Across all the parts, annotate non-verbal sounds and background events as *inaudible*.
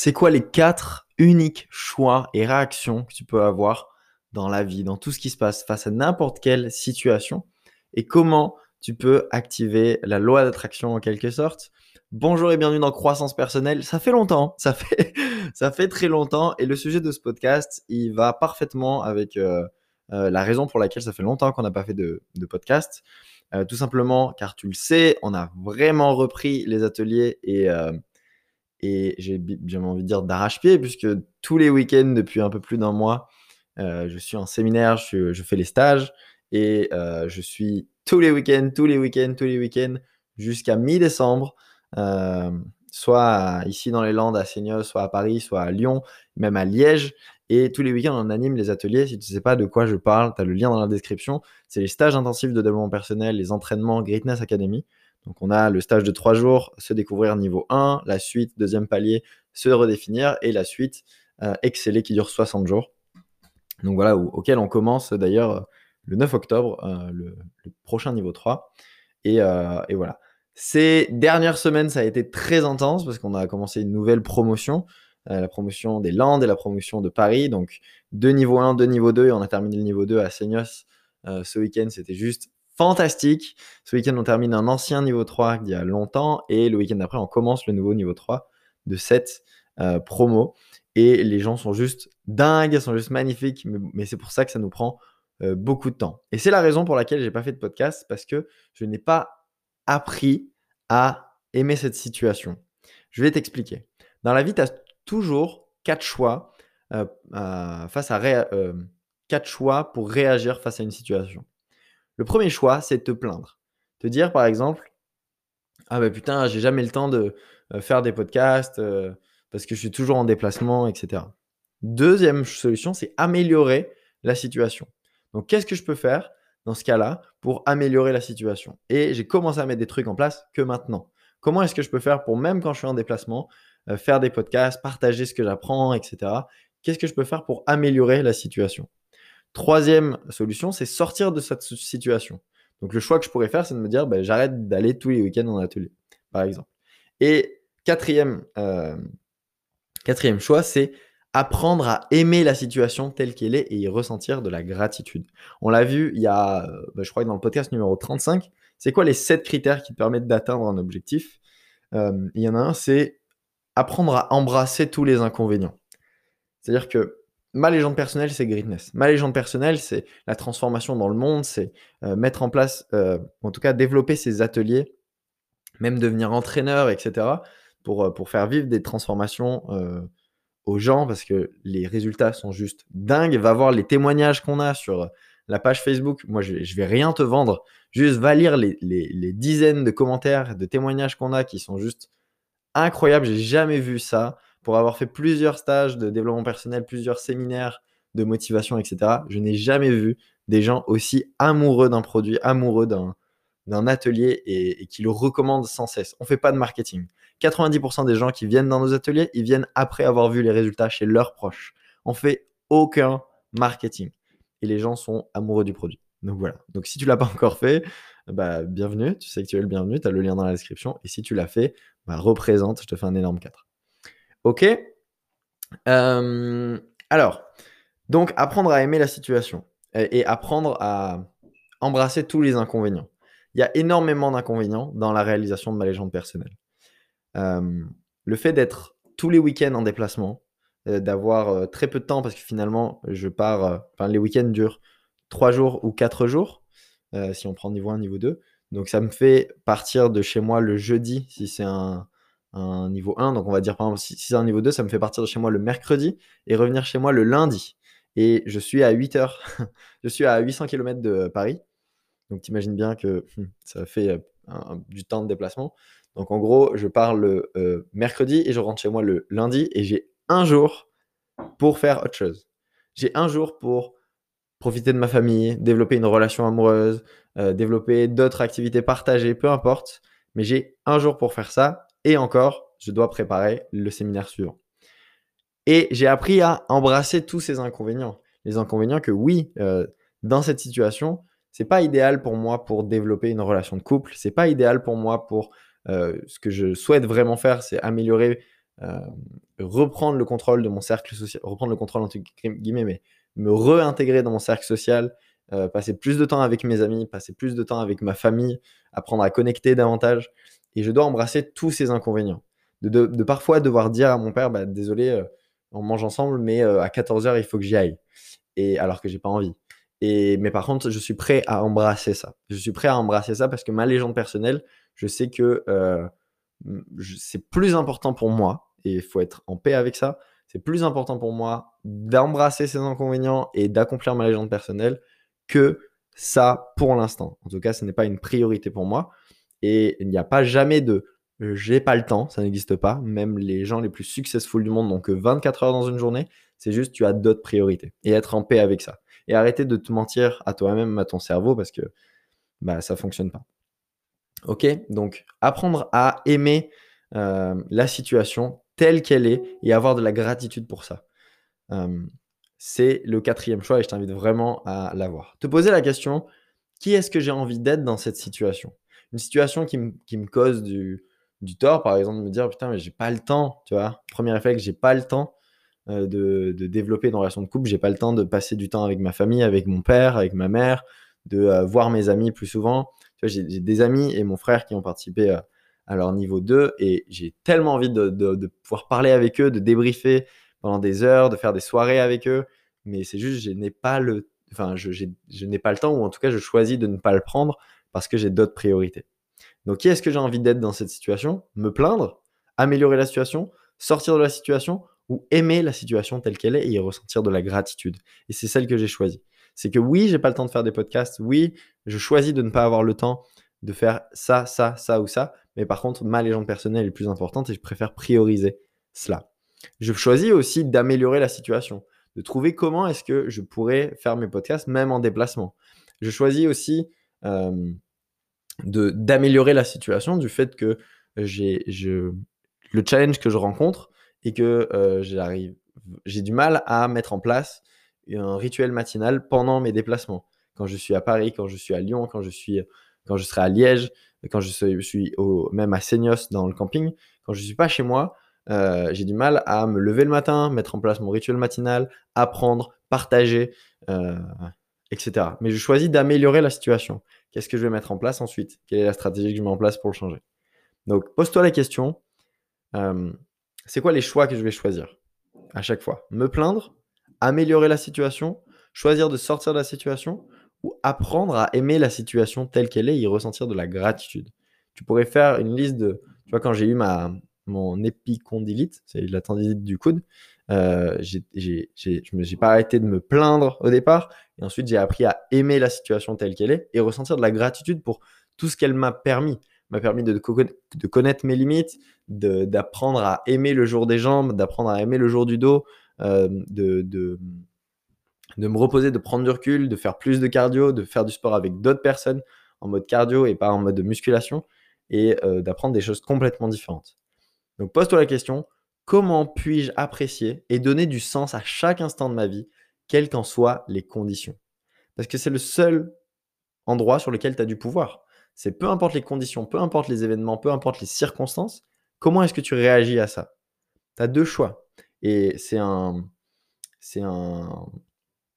C'est quoi les quatre uniques choix et réactions que tu peux avoir dans la vie, dans tout ce qui se passe face à n'importe quelle situation? Et comment tu peux activer la loi d'attraction en quelque sorte? Bonjour et bienvenue dans Croissance personnelle. Ça fait longtemps, ça fait, *laughs* ça fait très longtemps et le sujet de ce podcast, il va parfaitement avec euh, euh, la raison pour laquelle ça fait longtemps qu'on n'a pas fait de, podcast. Euh, tout simplement car tu le sais, on a vraiment repris les ateliers et et j'ai bien envie de dire d'arrache-pied, puisque tous les week-ends, depuis un peu plus d'un mois, euh, je suis en séminaire, je, fais les stages, et euh, je suis tous les week-ends, tous les week-ends, tous les week-ends, jusqu'à mi-décembre, euh, soit ici dans les Landes, à Seignos, soit à Paris, soit à Lyon, même à Liège. Et tous les week-ends, on anime les ateliers. Si tu ne sais pas de quoi je parle, tu as le lien dans la description. C'est les stages intensifs de développement personnel, les entraînements Greatness Academy. Donc on a le stage de trois jours, se découvrir niveau 1, la suite, deuxième palier, se redéfinir, et la suite, euh, exceller qui dure 60 jours. Donc voilà, auquel on commence d'ailleurs le 9 octobre, euh, le, prochain niveau 3. Et, euh, et, voilà. Ces dernières semaines, ça a été très intense parce qu'on a commencé une nouvelle promotion, la promotion des Landes et la promotion de Paris. Donc deux niveaux 1, deux niveaux 2, et on a terminé le niveau 2 à Seignos ce week-end. C'était juste fantastique. Ce week-end, on termine un ancien niveau 3 d'il y a longtemps et le week-end d'après, on commence le nouveau niveau 3 de cette euh, promo. Et les gens sont juste dingues, sont juste magnifiques, mais, c'est pour ça que ça nous prend euh, beaucoup de temps. Et c'est la raison pour laquelle j'ai pas fait de podcast parce que je n'ai pas appris à aimer cette situation. Je vais t'expliquer. Dans la vie, tu as toujours quatre choix euh, face à quatre choix pour réagir face à une situation. Le premier choix, c'est de te plaindre. Te dire, par exemple, ah ben putain, j'ai jamais le temps de euh, faire des podcasts euh, parce que je suis toujours en déplacement, etc. Deuxième solution, c'est améliorer la situation. Donc, qu'est-ce que je peux faire dans ce cas-là pour améliorer la situation? Et j'ai commencé à mettre des trucs en place que maintenant. Comment est-ce que je peux faire pour, même quand je suis en déplacement, euh, faire des podcasts, partager ce que j'apprends, etc. Qu'est-ce que je peux faire pour améliorer la situation? Troisième solution, c'est sortir de cette situation. Donc le choix que je pourrais faire, c'est de me dire, ben, j'arrête d'aller tous les week-ends en atelier, par exemple. Et quatrième, euh, quatrième choix, c'est apprendre à aimer la situation telle qu'elle est et y ressentir de la gratitude. On l'a vu, il y a, euh, ben, je crois que dans le podcast numéro 35, c'est quoi les sept critères qui te permettent d'atteindre un objectif? Euh, Il y en a un, c'est apprendre à embrasser tous les inconvénients. C'est-à-dire que ma légende personnelle, c'est greatness. Ma légende personnelle, c'est la transformation dans le monde, c'est euh, mettre en place, euh, en tout cas développer ces ateliers, même devenir entraîneur, etc., pour, euh, pour faire vivre des transformations aux gens, parce que les résultats sont juste dingues. Va voir les témoignages qu'on a sur la page Facebook. Moi, je, je vais rien te vendre. Juste va lire les, dizaines de commentaires, de témoignages qu'on a qui sont juste incroyables. J'ai jamais vu ça pour avoir fait plusieurs stages de développement personnel, plusieurs séminaires de motivation, etc., je n'ai jamais vu des gens aussi amoureux d'un produit, amoureux d'un atelier et, qui le recommandent sans cesse. On ne fait pas de marketing. 90% des gens qui viennent dans nos ateliers, ils viennent après avoir vu les résultats chez leurs proches. On fait aucun marketing. Et les gens sont amoureux du produit. Donc voilà. Donc si tu l'as pas encore fait, bah, bienvenue. Tu sais que tu es le bienvenu. Tu as le lien dans la description. Et si tu l'as fait, bah, représente. Je te fais un énorme 4. Ok euh, Alors, donc apprendre à aimer la situation et, apprendre à embrasser tous les inconvénients. Il y a énormément d'inconvénients dans la réalisation de ma légende personnelle. Euh, le fait d'être tous les week-ends en déplacement, euh, d'avoir très peu de temps parce que finalement, je pars, enfin, les week-ends durent 3 jours ou 4 jours, si on prend niveau 1, niveau 2. Donc ça me fait partir de chez moi le jeudi, si c'est un, un niveau 1. Donc on va dire par exemple, si, c'est un niveau 2, ça me fait partir de chez moi le mercredi et revenir chez moi le lundi. Et je suis à 8 heures, *laughs* je suis à 800 km de Paris. Donc t'imagines bien que hmm, ça fait euh, du temps de déplacement. Donc en gros, je pars le euh, mercredi et je rentre chez moi le lundi et j'ai un jour pour faire autre chose. J'ai un jour pour profiter de ma famille, développer une relation amoureuse, euh, développer d'autres activités partagées, peu importe. Mais j'ai un jour pour faire ça et encore, je dois préparer le séminaire suivant. Et j'ai appris à embrasser tous ces inconvénients. Les inconvénients que oui, euh, dans cette situation, c'est pas idéal pour moi pour développer une relation de couple. C'est pas idéal pour moi pour euh, ce que je souhaite vraiment faire, c'est améliorer euh, reprendre le contrôle de mon cercle social, reprendre le contrôle entre guillemets, mais me réintégrer dans mon cercle social, passer plus de temps avec mes amis, passer plus de temps avec ma famille, apprendre à connecter davantage. Et je dois embrasser tous ces inconvénients. De, parfois devoir dire à mon père, bah, désolé, euh, on mange ensemble, mais euh, à 14h, il faut que j'y aille. Et alors que j'ai pas envie. Et, mais par contre, je suis prêt à embrasser ça. Je suis prêt à embrasser ça parce que ma légende personnelle, je sais que c'est plus important pour moi, et il faut être en paix avec ça, c'est plus important pour moi d'embrasser ces inconvénients et d'accomplir ma légende personnelle que ça pour l'instant. En tout cas, ce n'est pas une priorité pour moi. Et il n'y a pas jamais de j'ai pas le temps, ça n'existe pas. Même les gens les plus successful du monde n'ont que 24 heures dans une journée. C'est juste tu as d'autres priorités et être en paix avec ça. Et arrêter de te mentir à toi-même, à ton cerveau, parce que bah, ça fonctionne pas. Ok Donc, apprendre à aimer euh, la situation telle qu'elle est et avoir de la gratitude pour ça. Euh, c'est le quatrième choix et je t'invite vraiment à l'avoir. Te poser la question, qui est-ce que j'ai envie d'être dans cette situation? Une situation qui, me cause du, tort, par exemple, de me dire, putain, mais j'ai pas le temps, tu vois. Premier réflexe, j'ai pas le temps euh, de, développer une relation de couple, j'ai pas le temps de passer du temps avec ma famille, avec mon père, avec ma mère, de euh, voir mes amis plus souvent. J'ai des amis et mon frère qui ont participé à, à leur niveau 2 et j'ai tellement envie de, de, pouvoir parler avec eux, de débriefer pendant des heures, de faire des soirées avec eux. Mais c'est juste, je n'ai pas le, enfin, je, je n'ai pas le temps, ou en tout cas, je choisis de ne pas le prendre parce que j'ai d'autres priorités. Donc, qui est-ce que j'ai envie d'être dans cette situation? Me plaindre, améliorer la situation, sortir de la situation? Ou aimer la situation telle qu'elle est et y ressentir de la gratitude? Et c'est celle que j'ai choisie. C'est que oui, j'ai pas le temps de faire des podcasts. Oui, je choisis de ne pas avoir le temps de faire ça, ça, ça ou ça. Mais par contre, ma légende personnelle est plus importante et je préfère prioriser cela. Je choisis aussi d'améliorer la situation, de trouver comment est-ce que je pourrais faire mes podcasts même en déplacement. Je choisis aussi d'améliorer la situation du fait que j'ai le challenge que je rencontre et que euh, j'ai du mal à mettre en place un rituel matinal pendant mes déplacements. Quand je suis à Paris, quand je suis à Lyon, quand je suis quand je serai à Liège, quand je suis, même à Seignos dans le camping, quand je ne suis pas chez moi, euh, j'ai du mal à me lever le matin, mettre en place mon rituel matinal, apprendre, partager, euh, etc. Mais je choisis d'améliorer la situation. Qu'est-ce que je vais mettre en place ensuite? Quelle est la stratégie que je mets en place pour le changer? Donc, pose-toi la question. Euh, c'est quoi les choix que je vais choisir à chaque fois? Me plaindre, améliorer la situation, choisir de sortir de la situation ou apprendre à aimer la situation telle qu'elle est et y ressentir de la gratitude? Tu pourrais faire une liste de, tu vois, quand j'ai eu ma, mon épicondylite, c'est la tendinite du coude, euh, j'ai, je n'ai pas arrêté de me plaindre au départ, et ensuite j'ai appris à aimer la situation telle qu'elle est et ressentir de la gratitude pour tout ce qu'elle m'a permis. M'a permis de, connaître mes limites, d'apprendre à aimer le jour des jambes, d'apprendre à aimer le jour du dos, euh, de, me reposer, de prendre du recul, de faire plus de cardio, de faire du sport avec d'autres personnes en mode cardio et pas en mode de musculation et euh, d'apprendre des choses complètement différentes. Donc pose-toi la question, comment puis-je apprécier et donner du sens à chaque instant de ma vie, quelles qu'en soient les conditions? Parce que c'est le seul endroit sur lequel tu as du pouvoir. C'est peu importe les conditions, peu importe les événements, peu importe les circonstances, comment est-ce que tu réagis à ça? Tu as deux choix. Et c'est un,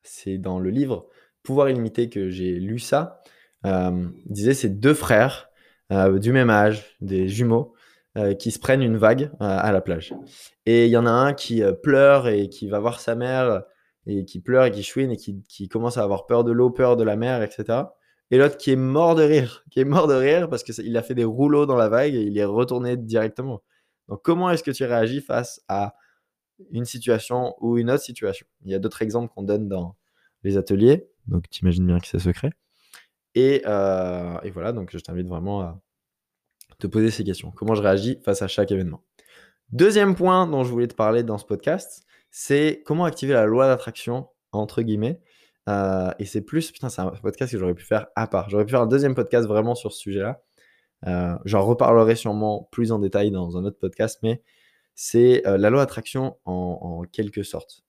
c'est dans le livre Pouvoir illimité que j'ai lu ça. Euh, il disait c'est deux frères euh, du même âge, des jumeaux, euh, qui se prennent une vague à la plage. Et il y en a un qui pleure et qui va voir sa mère et qui pleure et qui chouine et qui, commence à avoir peur de l'eau, peur de la mer, etc. Et l'autre qui est mort de rire, qui est mort de rire parce qu'il a fait des rouleaux dans la vague et il est retourné directement. Donc comment est-ce que tu réagis face à une situation ou une autre situation? Il y a d'autres exemples qu'on donne dans les ateliers, donc tu imagines bien que c'est secret. Et, euh, et, voilà, donc je t'invite vraiment à te poser ces questions. Comment je réagis face à chaque événement Deuxième point dont je voulais te parler dans ce podcast, c'est comment activer la loi d'attraction, entre guillemets. Euh, et c'est plus, putain, c'est un podcast que j'aurais pu faire à part. J'aurais pu faire un deuxième podcast vraiment sur ce sujet-là. Euh, J'en reparlerai sûrement plus en détail dans un autre podcast, mais c'est euh, la loi d'attraction en, quelque sorte.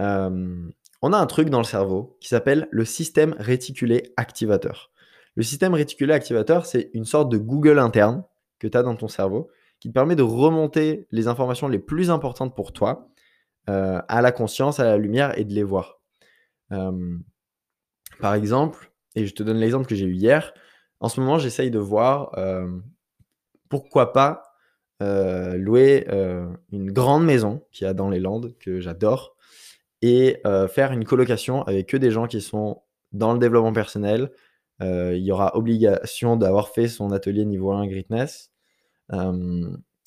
On a un truc dans le cerveau qui s'appelle le système réticulé activateur. Le système réticulé activateur, c'est une sorte de Google interne que tu as dans ton cerveau qui te permet de remonter les informations les plus importantes pour toi euh, à la conscience, à la lumière et de les voir. par exemple, et je te donne l'exemple que j'ai eu hier, en ce moment, j'essaye de voir pourquoi pas louer une grande maison qu'il y a dans les Landes, que j'adore, et faire une colocation avec que des gens qui sont dans le développement personnel. Il y aura obligation d'avoir fait son atelier niveau 1 Greatness.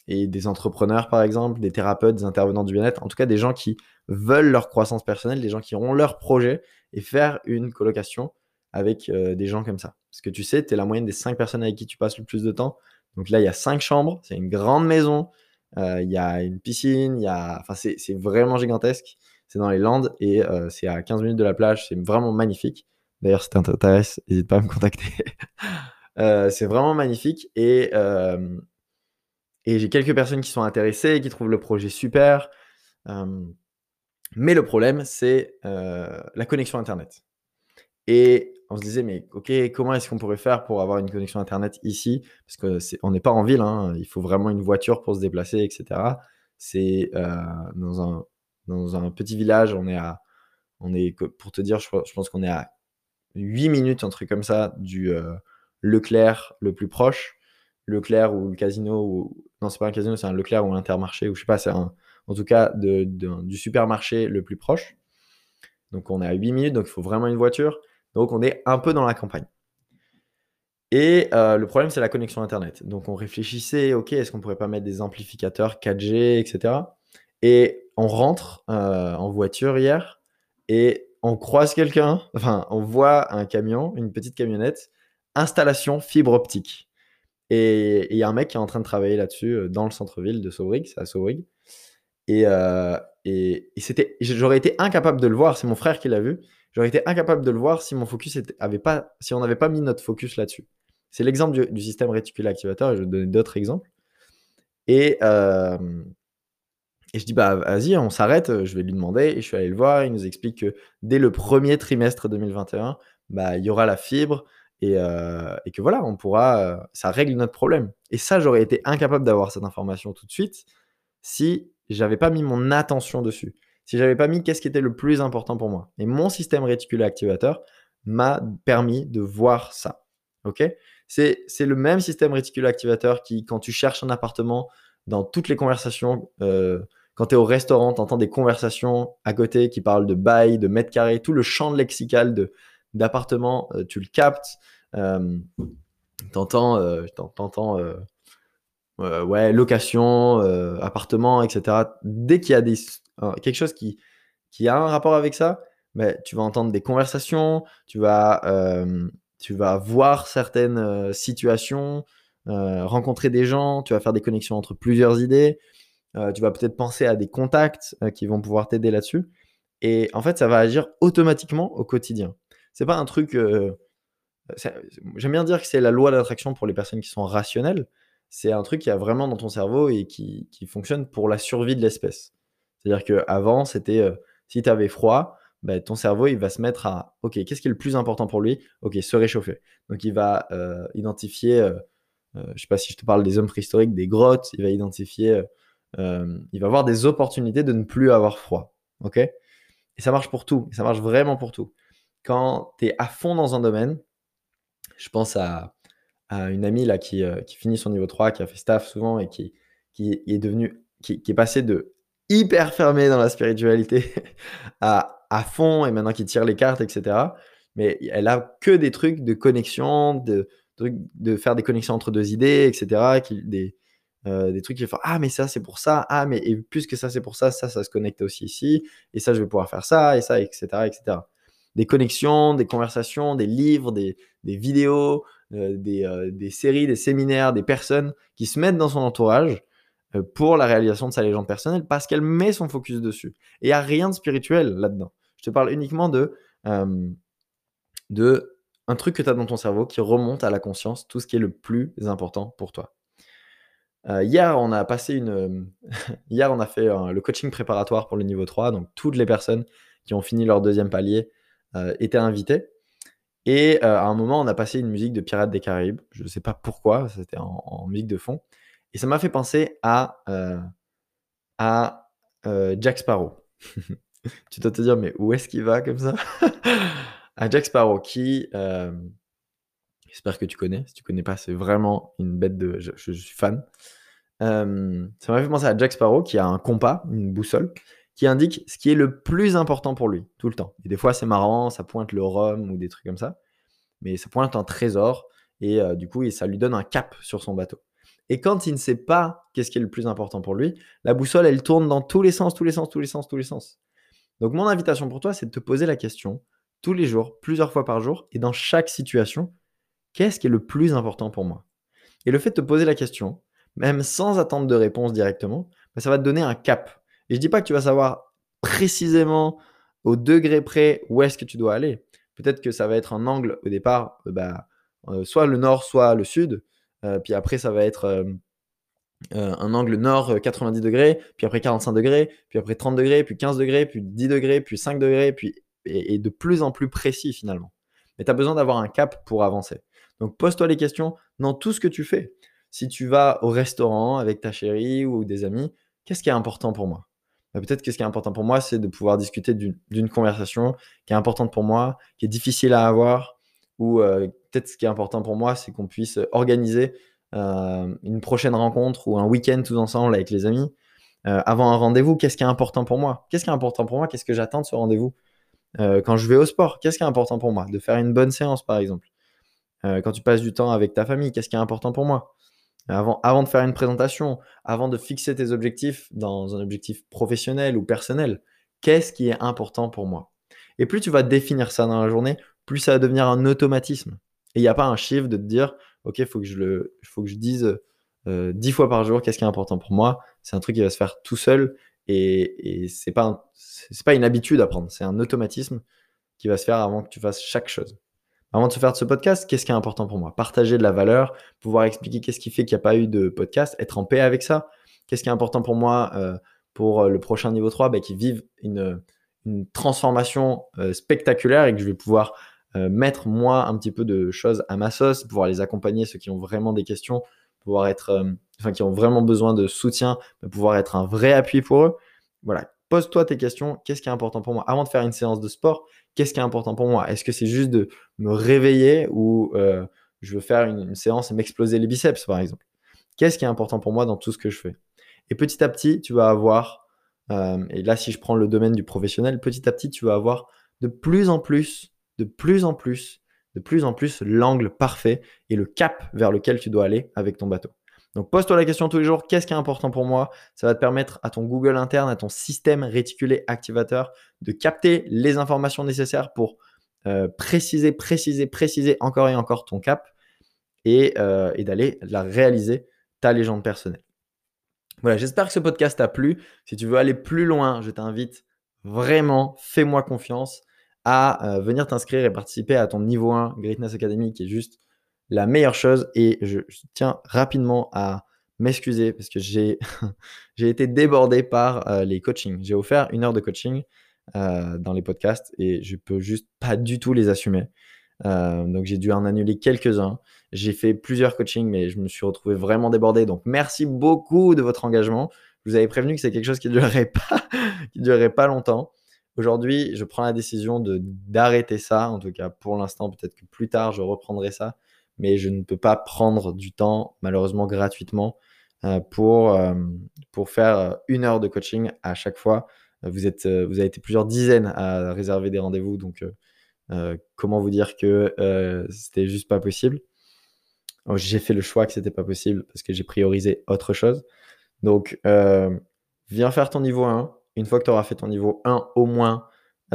et des entrepreneurs, par exemple, des thérapeutes, des intervenants du bien-être, en tout cas des gens qui veulent leur croissance personnelle, des gens qui ont leur projet, et faire une colocation avec des gens comme ça. Parce que tu sais, tu es la moyenne des 5 personnes avec qui tu passes le plus de temps. Donc là, il y a 5 chambres, c'est une grande maison, il y a une piscine, y a... enfin, c'est vraiment gigantesque c'est dans les Landes et euh, c'est à 15 minutes de la plage. C'est vraiment magnifique. D'ailleurs, si t'intéresse, n'hésite pas à me contacter. *laughs* Euh, c'est vraiment magnifique et, euh, et j'ai quelques personnes qui sont intéressées, qui trouvent le projet super. mais le problème, c'est la connexion Internet. Et on se disait, mais ok, comment est-ce qu'on pourrait faire pour avoir une connexion Internet ici? Parce qu'on n'est pas en ville, hein. il faut vraiment une voiture pour se déplacer, etc. C'est dans un dans un petit village. On est à, on est, pour te dire, je, pense qu'on est à 8 minutes, un truc comme ça, du euh, Leclerc le plus proche. Leclerc ou le casino, ou... non, c'est pas un casino, c'est un Leclerc ou un Intermarché, ou je sais pas, c'est un, en tout cas de, du supermarché le plus proche. Donc on est à 8 minutes, donc il faut vraiment une voiture. Donc on est un peu dans la campagne. Et euh, le problème, c'est la connexion Internet. Donc on réfléchissait, ok, est-ce qu'on pourrait pas mettre des amplificateurs 4G, etc. Et on rentre euh, en voiture hier et on croise quelqu'un, enfin, on voit un camion, une petite camionnette, installation fibre optique. Et il y a un mec qui est en train de travailler là-dessus euh, dans le centre-ville de Sauvrig, c'est à Sauvrig. Et, euh, et, c'était, j'aurais été incapable de le voir, c'est mon frère qui l'a vu. J'aurais été incapable de le voir si mon focus avait pas, si on n'avait pas mis notre focus là-dessus. C'est l'exemple du, système réticulé activateur, et je vais donner d'autres exemples. Et, et je dis, bah vas-y, on s'arrête, euh, je vais lui demander. Et je suis allé le voir, il nous explique que dès le premier trimestre 2021, bah, il y aura la fibre et, euh, et que voilà, on pourra, euh, ça règle notre problème. Et ça, j'aurais été incapable d'avoir cette information tout de suite si j'avais pas mis mon attention dessus. Si j'avais pas mis qu'est-ce qui était le plus important pour moi. Et mon système réticulé activateur m'a permis de voir ça. Ok? C'est le même système réticulé activateur qui, quand tu cherches un appartement, dans toutes les conversations, quand tu es au restaurant, tu entends des conversations à côté qui parlent de bail, de mètres carrés, tout le champ lexical d'appartement, euh, tu le captes. Euh, t'entends, euh, t'entends ouais, location, appartement, etc. Dès qu'il y a des, quelque chose qui, qui a un rapport avec ça, mais tu vas entendre des conversations, tu vas, tu vas voir certaines situations, rencontrer des gens, tu vas faire des connexions entre plusieurs idées. Euh, tu vas peut-être penser à des contacts euh, qui vont pouvoir t'aider là-dessus. Et en fait, ça va agir automatiquement au quotidien. C'est pas un truc. Euh, j'aime bien dire que c'est la loi d'attraction pour les personnes qui sont rationnelles. C'est un truc qui a vraiment dans ton cerveau et qui, fonctionne pour la survie de l'espèce. C'est-à-dire qu'avant, c'était si tu avais froid, bah, ton cerveau il va se mettre à OK, qu'est-ce qui est le plus important pour lui? OK, se réchauffer. Donc il va identifier, je sais pas si je te parle des hommes préhistoriques, des grottes, il va identifier euh, il va avoir des opportunités de ne plus avoir froid. OK? Et ça marche pour tout. ça marche vraiment pour tout. Quand tu es à fond dans un domaine, je pense à, une amie là qui, euh, qui, finit son niveau 3, qui a fait staff souvent et qui, qui est devenu, qui, est passé de hyper fermé dans la spiritualité *laughs* à, à fond et maintenant qui tire les cartes, etc. Mais elle a que des trucs de connexion, de, de faire des connexions entre deux idées, etc. euh, des trucs qui font ah mais ça c'est pour ça ah mais et plus que ça c'est pour ça ça ça se connecte aussi ici et ça je vais pouvoir faire ça et ça etc etc des connexions des conversations des livres des, des vidéos euh, des, euh, des, séries des séminaires des personnes qui se mettent dans son entourage pour la réalisation de sa légende personnelle parce qu'elle met son focus dessus. Et il n'y a rien de spirituel là-dedans. Je te parle uniquement de de un truc que tu as dans ton cerveau qui remonte à la conscience tout ce qui est le plus important pour toi euh, hier, on a passé une. *laughs* hier, on a fait le coaching préparatoire pour le niveau 3. Donc, toutes les personnes qui ont fini leur deuxième palier euh, étaient invitées. Et euh, à un moment, on a passé une musique de Pirates des Caraïbes. Je ne sais pas pourquoi, c'était en, musique de fond. Et ça m'a fait penser à, euh, à euh, Jack Sparrow. *laughs* tu dois te dire, mais où est-ce qu'il va comme ça? *laughs* À Jack Sparrow, qui, euh, j'espère que tu connais. Si tu connais pas, c'est vraiment une bête de. Je, suis fan. ça m'a fait penser à Jack Sparrow, qui a un compas, une boussole, qui indique ce qui est le plus important pour lui, tout le temps. Et des fois, c'est marrant, ça pointe le rhum ou des trucs comme ça. Mais ça pointe un trésor. Et du coup, ça lui donne un cap sur son bateau. Et quand il ne sait pas qu'est-ce qui est le plus important pour lui, la boussole, elle tourne dans tous les sens, tous les sens, tous les sens, tous les sens. Donc mon invitation pour toi, c'est de te poser la question tous les jours, plusieurs fois par jour, et dans chaque situation, qu'est-ce qui est le plus important pour moi? Et le fait de te poser la question, même sans attendre de réponse directement, bah, ça va te donner un cap. Et je dis pas que tu vas savoir précisément au degré près où est-ce que tu dois aller. Peut-être que ça va être un angle au départ, euh, bah, euh, soit le nord, soit le sud. Euh, puis après, ça va être un angle nord 90 degrés, puis après 45 degrés, puis après 30 degrés, puis 15 degrés, puis 10 degrés, puis 5 degrés, puis et, de plus en plus précis finalement. Mais tu as besoin d'avoir un cap pour avancer. Donc pose-toi les questions dans tout ce que tu fais. Si tu vas au restaurant avec ta chérie ou des amis, qu'est-ce qui est important pour moi? Bah, Peut-être que ce qui est important pour moi, c'est de pouvoir discuter d'une conversation qui est importante pour moi, qui est difficile à avoir, ou peut-être ce qui est important pour moi, c'est qu'on puisse organiser une prochaine rencontre ou un week-end tous ensemble avec les amis. avant un rendez-vous, qu'est-ce qui est important pour moi? Qu'est-ce qui est important pour moi? Qu'est-ce que j'attends de ce rendez-vous? Quand je vais au sport, qu'est-ce qui est important pour moi? De faire une bonne séance, par exemple. Quand tu passes du temps avec ta famille, qu'est-ce qui est important pour moi? Avant, avant de faire une présentation, avant de fixer tes objectifs dans un objectif professionnel ou personnel, qu'est-ce qui est important pour moi? Et plus tu vas définir ça dans la journée, plus ça va devenir un automatisme. Et il n'y a pas un chiffre de te dire, OK, il faut, que je faut que je dise euh, dix fois par jour qu'est-ce qui est important pour moi. C'est un truc qui va se faire tout seul et, pas, c'est pas une habitude à prendre, c'est un automatisme qui va se faire avant que tu fasses chaque chose. Avant de se faire de ce podcast, qu'est-ce qui est important pour moi? Partager de la valeur, pouvoir expliquer qu'est-ce qui fait qu'il n'y a pas eu de podcast, être en paix avec ça. Qu'est-ce qui est important pour moi euh, pour le prochain niveau 3 bah, Qu'ils vivent une, transformation euh, spectaculaire et que je vais pouvoir euh, mettre moi un petit peu de choses à ma sauce, pouvoir les accompagner, ceux qui ont vraiment des questions, pouvoir être, euh, enfin qui ont vraiment besoin de soutien, pouvoir être un vrai appui pour eux. Voilà, pose-toi tes questions. Qu'est-ce qui est important pour moi? Avant de faire une séance de sport Qu'est-ce qui est important pour moi? Est-ce que c'est juste de me réveiller ou euh, je veux faire une, une séance et m'exploser les biceps par exemple? Qu'est-ce qui est important pour moi dans tout ce que je fais? Et petit à petit, tu vas avoir, et là si je prends le domaine du professionnel, petit à petit, tu vas avoir de plus en plus de plus en plus, de plus en plus l'angle parfait et le cap vers lequel tu dois aller avec ton bateau. Donc pose-toi la question tous les jours, qu'est-ce qui est important pour moi? Ça va te permettre à ton Google interne, à ton système réticulé activateur de capter les informations nécessaires pour euh, préciser, préciser, préciser encore et encore ton cap et, euh, et d'aller la réaliser, ta légende personnelle. Voilà, j'espère que ce podcast t'a plu. Si tu veux aller plus loin, je t'invite vraiment, fais-moi confiance à euh, venir t'inscrire et participer à ton niveau 1 Greatness Academy qui est juste la meilleure chose. Et je, tiens rapidement à m'excuser parce que *laughs* j'ai été débordé par euh, les coachings. J'ai offert une heure de coaching euh, dans les podcasts et je peux juste pas du tout les assumer. donc j'ai dû en annuler quelques-uns. J'ai fait plusieurs coachings, mais je me suis retrouvé vraiment débordé. Donc merci beaucoup de votre engagement. Je vous avais prévenu que c'est quelque chose qui ne durerait *laughs* pas, durerait pas longtemps. Aujourd'hui, je prends la décision de d'arrêter ça. En tout cas, pour l'instant, peut-être que plus tard, je reprendrai ça. Mais je ne peux pas prendre du temps, malheureusement, gratuitement euh, pour, euh, pour faire une heure de coaching à chaque fois. Vous, êtes, euh, vous avez été plusieurs dizaines à réserver des rendez-vous. Donc, comment vous dire que c'était juste pas possible? Oh, J'ai fait le choix que c'était pas possible parce que j'ai priorisé autre chose. Donc, viens faire ton niveau 1 une fois que tu auras fait ton niveau 1 au moins,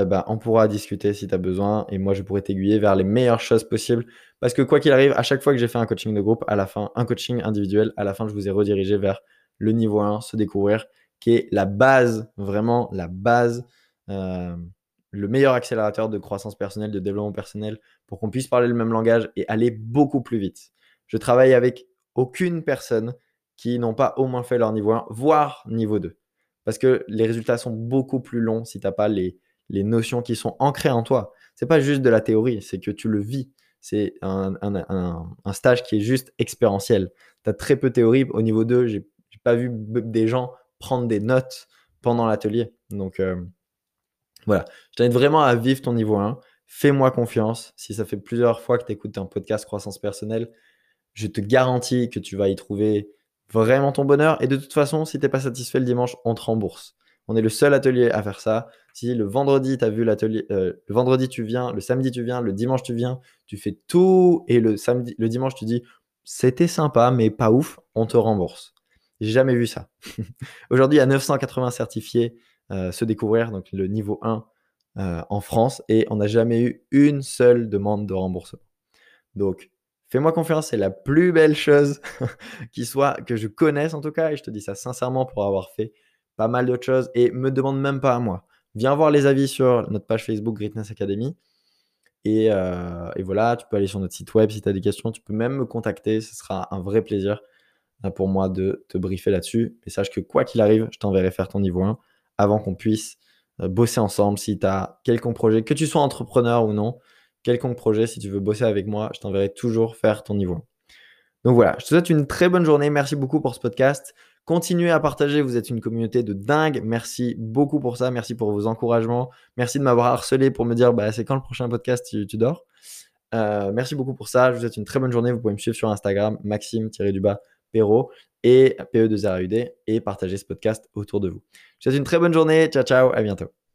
ben, on pourra discuter si tu as besoin et moi je pourrais t'aiguiller vers les meilleures choses possibles. Parce que quoi qu'il arrive, à chaque fois que j'ai fait un coaching de groupe, à la fin, un coaching individuel, à la fin, je vous ai redirigé vers le niveau 1, se découvrir, qui est la base, vraiment la base, euh, le meilleur accélérateur de croissance personnelle, de développement personnel, pour qu'on puisse parler le même langage et aller beaucoup plus vite. Je travaille avec aucune personne qui n'ont pas au moins fait leur niveau 1, voire niveau 2. Parce que les résultats sont beaucoup plus longs si tu n'as pas les, les notions qui sont ancrées en toi. C'est pas juste de la théorie, c'est que tu le vis. c'est un, stage qui est juste expérientiel. Tu as très peu de théorie. Au niveau 2, j'ai pas vu des gens prendre des notes pendant l'atelier. Donc euh, voilà, je t'invite vraiment à vivre ton niveau 1. Fais-moi confiance. Si ça fait plusieurs fois que tu écoutes un podcast croissance personnelle, je te garantis que tu vas y trouver vraiment ton bonheur. Et de toute façon, si tu n'es pas satisfait le dimanche, on te rembourse. On est le seul atelier à faire ça. Si le vendredi, as vu l'atelier, euh, le vendredi tu viens, le samedi tu viens, le dimanche tu viens, tu fais tout et le samedi, le dimanche tu dis c'était sympa mais pas ouf, on te rembourse. J'ai jamais vu ça. *laughs* Aujourd'hui, il y a 980 certifiés euh, se découvrir, donc le niveau 1 euh, en France, et on n'a jamais eu une seule demande de remboursement. Donc, fais-moi confiance, c'est la plus belle chose *laughs* qui soit, que je connaisse en tout cas, et je te dis ça sincèrement pour avoir fait pas mal d'autres choses, et me demande même pas à moi. Viens voir les avis sur notre page Facebook Greatness Academy. Et, euh, et, voilà, tu peux aller sur notre site web si tu as des questions. Tu peux même me contacter. Ce sera un vrai plaisir pour moi de te briefer là-dessus. Et sache que quoi qu'il arrive, je t'enverrai faire ton niveau 1 avant qu'on puisse euh, bosser ensemble. Si tu as quelconque projet, que tu sois entrepreneur ou non, quelconque projet, si tu veux bosser avec moi, je t'enverrai toujours faire ton niveau 1. Donc voilà, je te souhaite une très bonne journée. Merci beaucoup pour ce podcast. Continuez à partager, vous êtes une communauté de dingue. Merci beaucoup pour ça, merci pour vos encouragements. Merci de m'avoir harcelé pour me dire bah, c'est quand le prochain podcast, tu, dors? Euh, merci beaucoup pour ça, je vous souhaite une très bonne journée. Vous pouvez me suivre sur Instagram, maxime-du-bas Perrault et PE2RAUD et partager ce podcast autour de vous. Je vous souhaite une très bonne journée. Ciao, ciao, à bientôt.